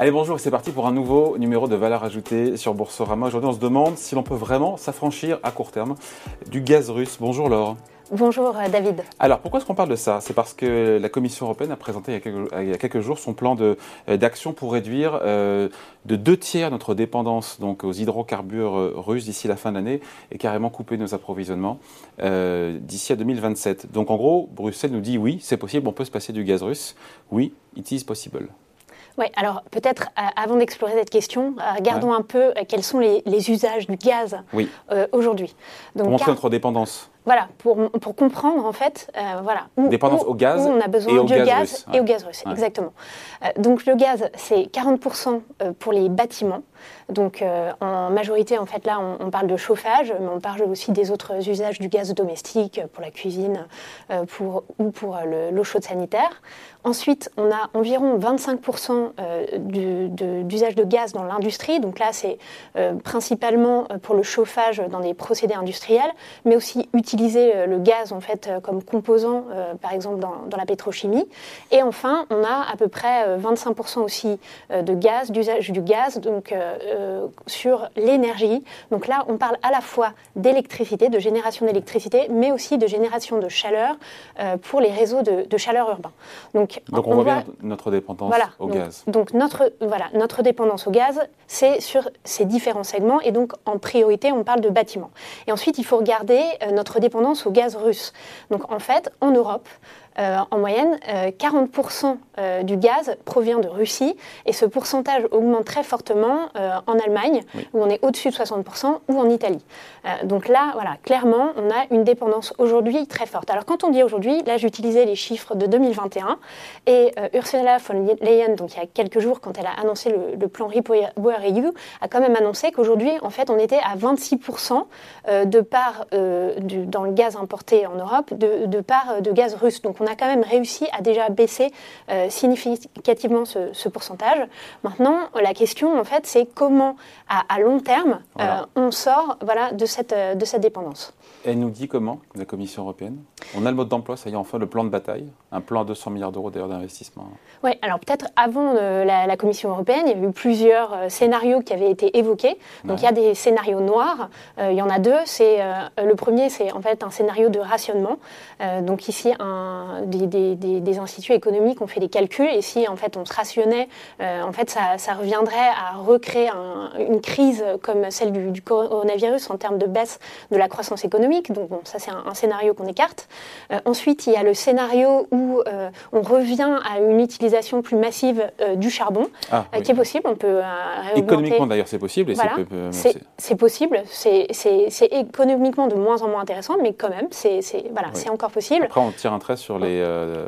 Allez, bonjour, c'est parti pour un nouveau numéro de valeur ajoutée sur Boursorama. Aujourd'hui, on se demande si l'on peut vraiment s'affranchir à court terme du gaz russe. Bonjour Laure. Bonjour euh, David. Alors pourquoi est-ce qu'on parle de ça? C'est parce que la Commission européenne a présenté il y a quelques, jours son plan euh, d'action pour réduire euh, de deux tiers notre dépendance donc, aux hydrocarbures russes d'ici la fin de l'année et carrément couper nos approvisionnements d'ici à 2027. Donc en gros, Bruxelles nous dit oui, c'est possible, on peut se passer du gaz russe. Oui, it is possible. Oui, alors peut-être euh, avant d'explorer cette question, euh, regardons un peu euh, quels sont les, usages du gaz aujourd'hui. Pour montrer notre dépendance. Voilà, pour, pour, comprendre en fait, voilà, où, dépendance au gaz on a besoin et au gaz, gaz et au gaz russe, exactement. donc le gaz, c'est 40% pour les bâtiments. Donc en majorité, en fait, là, on, parle de chauffage, mais on parle aussi des autres usages du gaz domestique pour la cuisine pour, ou pour l'eau chaude sanitaire. Ensuite, on a environ 25% euh, d'usage de, gaz dans l'industrie. Donc là, c'est euh, principalement euh, pour le chauffage dans des procédés industriels, mais aussi utiliser le gaz en fait comme composant, par exemple dans, la pétrochimie. Et enfin, on a à peu près 25% aussi de gaz, d'usage du gaz, donc sur l'énergie. Donc là, on parle à la fois d'électricité, de génération d'électricité, mais aussi de génération de chaleur pour les réseaux de, de chaleur urbains. Donc donc, on, voit notre dépendance au gaz. Donc notre, voilà, notre dépendance au gaz, c'est sur ces différents segments et donc en priorité, on parle de bâtiments. Et ensuite, il faut regarder euh, dépendance au gaz russe. Donc en fait, en Europe, euh, en moyenne, 40% euh, euh, du gaz provient de Russie et ce pourcentage augmente très fortement en Allemagne, où on est au-dessus de 60%, ou en Italie. donc là, voilà, clairement, on a une dépendance aujourd'hui très forte. Alors quand on dit aujourd'hui, là j'utilisais les chiffres de 2021 et Ursula von Leyen, donc il y a quelques jours, quand elle a annoncé le, plan REPowerEU, a quand même annoncé qu'aujourd'hui, en fait, on était à 26% de part dans le gaz importé en Europe, de, de part de gaz russe. Donc on a quand même réussi à déjà baisser euh, significativement ce, pourcentage. Maintenant, la question, en fait, c'est comment, à, long terme, euh, on sort voilà, de, cette, euh, de cette dépendance. Elle nous dit comment, la Commission européenne? On a le mode d'emploi, ça y est, enfin, le plan de bataille, un plan à 200 milliards d'euros d'ailleurs d'investissement. Oui, alors peut-être avant la, Commission européenne, il y a eu plusieurs scénarios qui avaient été évoqués. Donc il y a des scénarios noirs, il y en a deux. C'est le premier, c'est en fait un scénario de rationnement. donc ici, un, des, instituts économiques ont fait des calculs et si en fait on se rationnait, euh, en fait ça, reviendrait à recréer une crise comme celle du, coronavirus en termes de baisse de la croissance économique. Donc bon, ça c'est un, scénario qu'on écarte. Euh, ensuite, il y a le scénario où euh, on revient à une utilisation plus massive du charbon, ah, qui est possible. On peut économiquement d'ailleurs c'est possible. c'est possible. C'est économiquement de moins en moins intéressant, mais quand même c'est voilà, c'est encore possible. Après on tire un trait sur les, euh,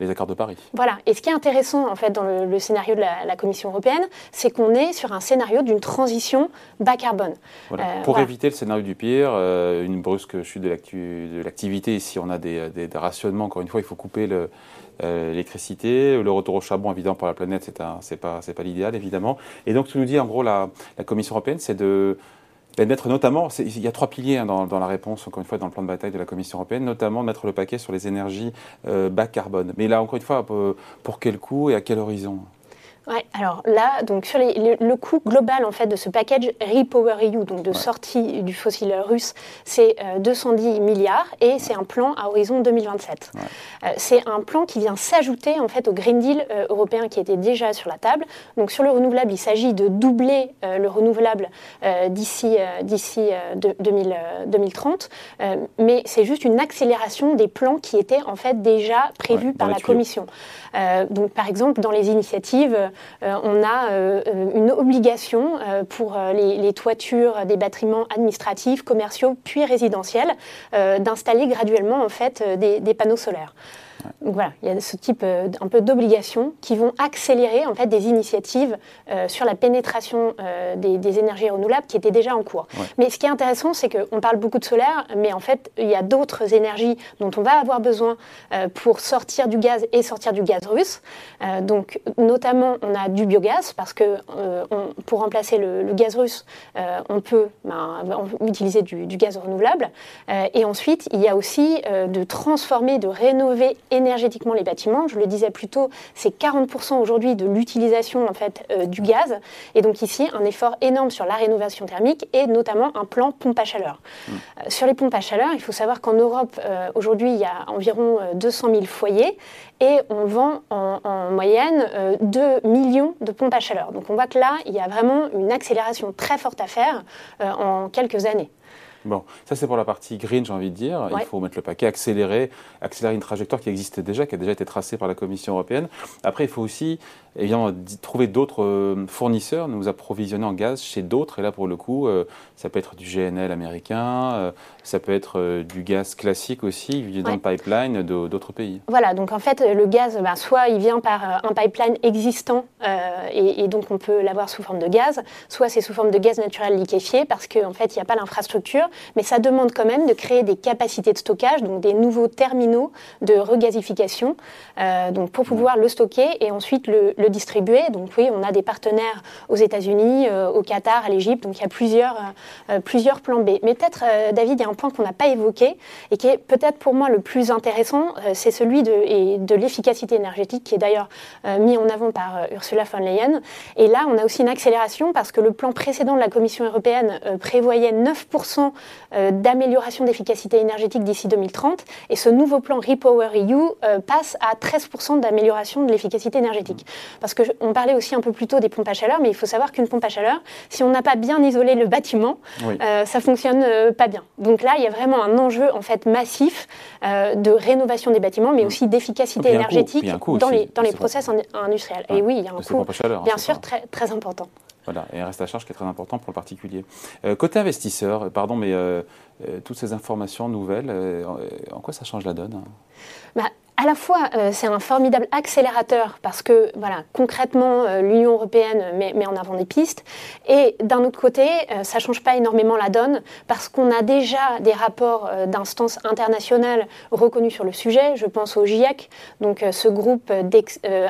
les accords de Paris. Voilà. Et ce qui est intéressant en fait dans le, scénario de la, Commission européenne, c'est qu'on est sur un scénario d'une transition bas carbone. Euh, Pour éviter le scénario du pire, euh, une brusque chute de l'activité, si on a des, des, rationnements, encore une fois, il faut couper l'électricité, le retour au charbon, évidemment, pour la planète, c'est n'est pas, pas l'idéal, évidemment. Et donc, ce que nous dit, en gros, la, la Commission européenne, c'est de mettre notamment, il y a trois piliers hein, dans, la réponse, encore une fois, dans le plan de bataille de la Commission européenne, notamment mettre le paquet sur les énergies euh, bas carbone. Mais là, encore une fois, pour quel coût et à quel horizon? Ouais, alors là, donc sur le, coût global en fait de ce package Repower EU, donc de sortie du fossile russe, c'est 210 euh, milliards et c'est un plan à horizon 2027. Euh, c'est un plan qui vient s'ajouter en fait au Green Deal euh, européen qui était déjà sur la table. Donc sur le renouvelable, il s'agit de doubler le renouvelable d'ici d'ici 2030, mais c'est juste une accélération des plans qui étaient en fait déjà prévus par la Commission. donc par exemple dans les initiatives on a euh, une obligation euh, pour les, toitures des bâtiments administratifs, commerciaux, puis résidentiels, d'installer graduellement en fait des panneaux solaires. Donc voilà, il y a ce type euh, un peu d'obligations qui vont accélérer en fait des initiatives euh, sur la pénétration euh, des, énergies renouvelables qui étaient déjà en cours. Mais ce qui est intéressant, c'est qu'on parle beaucoup de solaire, mais en fait, il y a d'autres énergies dont on va avoir besoin pour sortir du gaz et sortir du gaz russe. donc notamment, on a du biogaz parce que pour remplacer le, gaz russe, on peut ben, utiliser du, du, gaz renouvelable. et ensuite, il y a aussi de transformer, de rénover énergétiquement les bâtiments. Je le disais plus tôt, c'est 40% aujourd'hui de l'utilisation en fait du gaz. Et donc ici, un effort énorme sur la rénovation thermique et notamment un plan pompe à chaleur. Mmh. sur les pompes à chaleur, il faut savoir qu'en Europe, aujourd'hui, il y a environ 200 000 foyers et on vend en, moyenne 2 euh, millions de pompes à chaleur. Donc on voit que là, il y a vraiment une accélération très forte à faire euh, en quelques années. Bon, ça c'est pour la partie green, j'ai envie de dire. Il faut mettre le paquet, accélérer, accélérer une trajectoire qui existe déjà, qui a déjà été tracée par la Commission européenne. Après, il faut aussi évidemment trouver d'autres euh, fournisseurs, nous approvisionner en gaz chez d'autres. Et là, pour le coup, euh, ça peut être du GNL américain, euh, ça peut être du gaz classique aussi, dans le pipeline d'autres pays. Voilà, donc en fait, le gaz, ben, soit il vient par un pipeline existant et, donc on peut l'avoir sous forme de gaz, soit c'est sous forme de gaz naturel liquéfié parce qu'en fait, il n'y a pas l'infrastructure, mais ça demande quand même de créer des capacités de stockage, donc des nouveaux terminaux de regasification, donc pour pouvoir le stocker et ensuite le distribuer. Donc oui, on a des partenaires aux États-Unis, euh, au Qatar, à l'Égypte. Donc il y a plusieurs, euh, euh, plusieurs plans B. Mais peut-être, David, il y a un point qu'on n'a pas évoqué et qui est peut-être pour moi le plus intéressant, c'est celui de, de l'efficacité énergétique, qui est d'ailleurs mis en avant par Ursula von Leyen. Et là, on a aussi une accélération parce que le plan précédent de la Commission européenne prévoyait 9% d'amélioration d'efficacité énergétique d'ici 2030. Et ce nouveau plan Repower EU passe à 13% d'amélioration de l'efficacité énergétique. Parce qu'on parlait aussi un peu plus tôt des pompes à chaleur, mais il faut savoir qu'une pompe à chaleur, si on n'a pas bien isolé le bâtiment, euh, ça fonctionne euh, pas bien. Donc là, il y a vraiment un enjeu en fait massif euh, de rénovation des bâtiments, mais mm. aussi d'efficacité énergétique dans les, dans les process industriels. Et oui, il y a un coût, hein, bien sûr, très, très important. Voilà, et un reste à charge qui est très important pour le particulier. côté investisseur, pardon, mais toutes ces informations nouvelles, en quoi ça change la donne bah, à la fois, euh, c'est un formidable accélérateur parce que, voilà, concrètement, euh, l'Union européenne met, en avant des pistes. Et d'un autre côté, euh, ça change pas énormément la donne parce qu'on a déjà des rapports d'instances internationales reconnus sur le sujet. Je pense au GIEC, donc ce groupe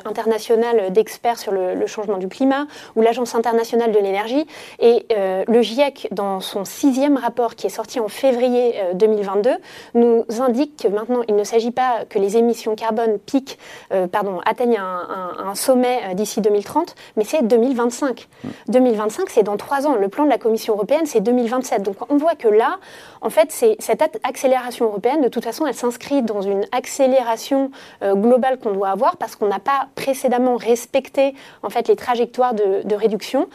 international d'experts sur le, le, changement du climat, ou l'Agence internationale de l'énergie. Et le GIEC, dans son sixième rapport qui est sorti en février 2022, nous indique que maintenant, il ne s'agit pas que les émissions carbone pique, euh, pardon, atteigne un, sommet euh, d'ici 2030, mais c'est 2025. 2025, c'est dans trois ans. Le plan de la Commission européenne, c'est 2027. Donc on voit que là, en fait, c'est cette accélération européenne, de toute façon, elle s'inscrit dans une accélération euh, globale qu'on doit avoir parce qu'on n'a pas précédemment respecté en fait les trajectoires de, réduction,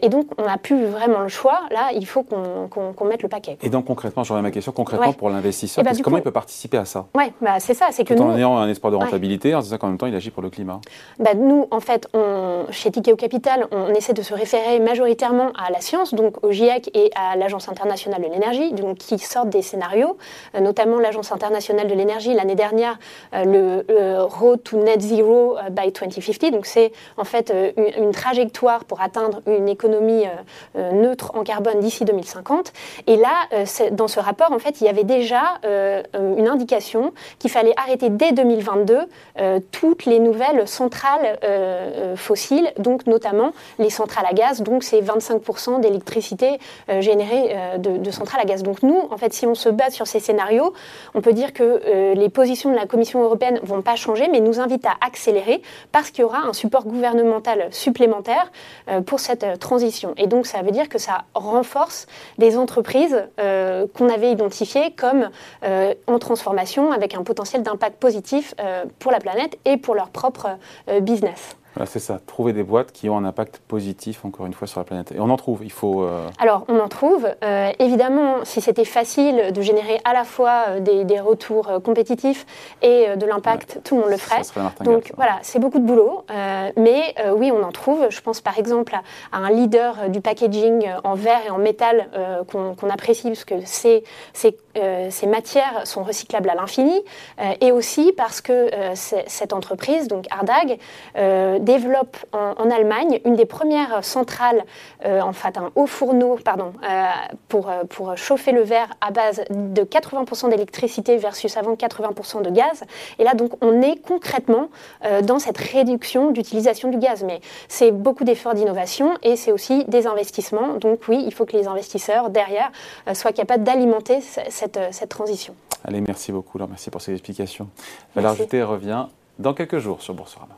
et donc on n'a plus vraiment le choix. Là, il faut qu'on mette le paquet. Et donc concrètement, j'aurais ma question concrètement pour l'investisseur, bah, comment il peut participer à ça? Oui, bah, c'est ça, c'est que nous, un espoir de rentabilité, en disant qu'en même temps, il agit pour le climat. Bah, Nous, en fait, on, chez Tikeo Capital, on essaie de se référer majoritairement à la science, donc au GIEC et à l'Agence internationale de l'énergie, donc qui sortent des scénarios, euh, notamment l'Agence internationale de l'énergie, l'année dernière, euh, le, Road to Net Zero euh, by 2050, donc c'est en fait une, trajectoire pour atteindre une économie neutre en carbone d'ici 2050. Et là, dans ce rapport, en fait, il y avait déjà une indication qu'il fallait arrêter dès 2022 euh, toutes les nouvelles centrales euh, euh, fossiles, donc notamment les centrales à gaz, donc c'est 25% d'électricité générée de, centrales à gaz. Donc nous, en fait, si on se base sur ces scénarios, on peut dire que les positions de la Commission européenne vont pas changer, mais nous invitent à accélérer parce qu'il y aura un support gouvernemental supplémentaire pour cette transition. Et donc ça veut dire que ça renforce des entreprises qu'on avait identifiées comme en transformation avec un potentiel d'impact positif euh, pour la planète et pour leur propre euh, c'est ça, trouver des boîtes qui ont un impact positif, encore une fois, sur la planète. Et on en trouve, il faut... Euh, Alors, on en trouve. Euh, évidemment, si c'était facile de générer à la fois euh, des, retours compétitifs et de l'impact, tout le monde le ferait. Donc, voilà, c'est beaucoup de boulot. mais oui, on en trouve. Je pense par exemple à, un leader du packaging en verre et en métal qu'on apprécie, parce que ces, ces, matières sont recyclables à l'infini. et aussi parce que cette entreprise, donc Ardag, développe en, Allemagne une des premières centrales, en fait un haut fourneau, pardon, pour, pour chauffer le verre à base de 80% d'électricité versus avant 80% de gaz. Et là, donc, on est concrètement dans cette réduction d'utilisation du gaz. Mais c'est beaucoup d'efforts d'innovation et c'est aussi des investissements. Donc oui, il faut que les investisseurs derrière soient capables d'alimenter cette, cette transition. Allez, merci beaucoup, Laure. Merci pour ces explications. Valeur ajoutée revient dans quelques jours sur Boursorama.